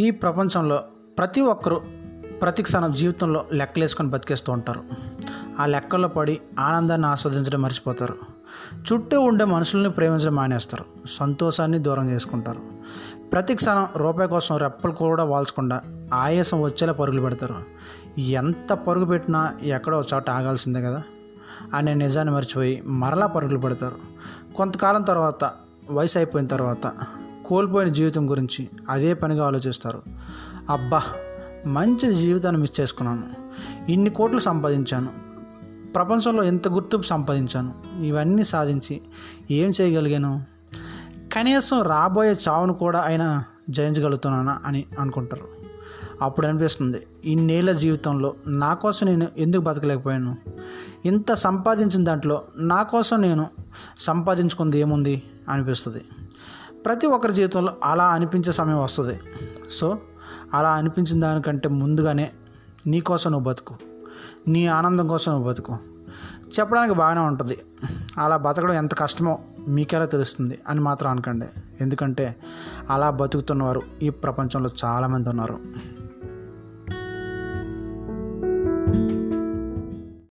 ఈ ప్రపంచంలో ప్రతి ఒక్కరూ ప్రతి క్షణం జీవితంలో లెక్కలేసుకొని బతికేస్తూ ఉంటారు. ఆ లెక్కల్లో పడి ఆనందాన్ని ఆస్వాదించడం మర్చిపోతారు. చుట్టూ ఉండే మనుషుల్ని ప్రేమించడం మానేస్తారు. సంతోషాన్ని దూరం చేసుకుంటారు. ప్రతి క్షణం రూపాయి కోసం రెప్పలు కూడా వాల్చకుండా ఆయాసం వచ్చేలా పరుగులు పెడతారు. ఎంత పరుగు పెట్టినా ఎక్కడో చోట ఆగాల్సిందే కదా? అనే నిజాన్ని మర్చిపోయి మరలా పరుగులు పెడతారు. కొంతకాలం తర్వాత వయసు అయిపోయిన తర్వాత కోల్పోయిన జీవితం గురించి అదే పనిగా ఆలోచిస్తారు. అబ్బా మంచి జీవితాన్ని మిస్ చేసుకున్నాను. ఇన్ని కోట్లు సంపాదించాను. ప్రపంచంలో ఎంత గుర్తింపు సంపాదించాను. ఇవన్నీ సాధించి ఏం చేయగలిగాను? కనీసం రాబోయే చావును కూడా అయినా జయించగలుగుతున్నానా అని అనుకుంటారు. అప్పుడు అనిపిస్తుంది ఇన్నేళ్ళ జీవితంలో నా కోసం నేను ఎందుకు బతకలేకపోయాను? ఇంత సంపాదించిన దాంట్లో నా కోసం నేను సంపాదించుకుంది ఏముంది? అనిపిస్తుంది. ప్రతి ఒక్కరి జీవితంలో అలా అనిపించే సమయం వస్తుంది. సో అలా అనిపించిన దానికంటే ముందుగానే నీ కోసం నువ్వు బతుకు. నీ ఆనందం కోసం నువ్వు బతుకు. చెప్పడానికి బాగానే ఉంటుంది. అలా బతకడం ఎంత కష్టమో మీకెలా తెలుస్తుంది అని మాత్రం అనకండి. ఎందుకంటే అలా బతుకుతున్నవారు ఈ ప్రపంచంలో చాలామంది ఉన్నారు.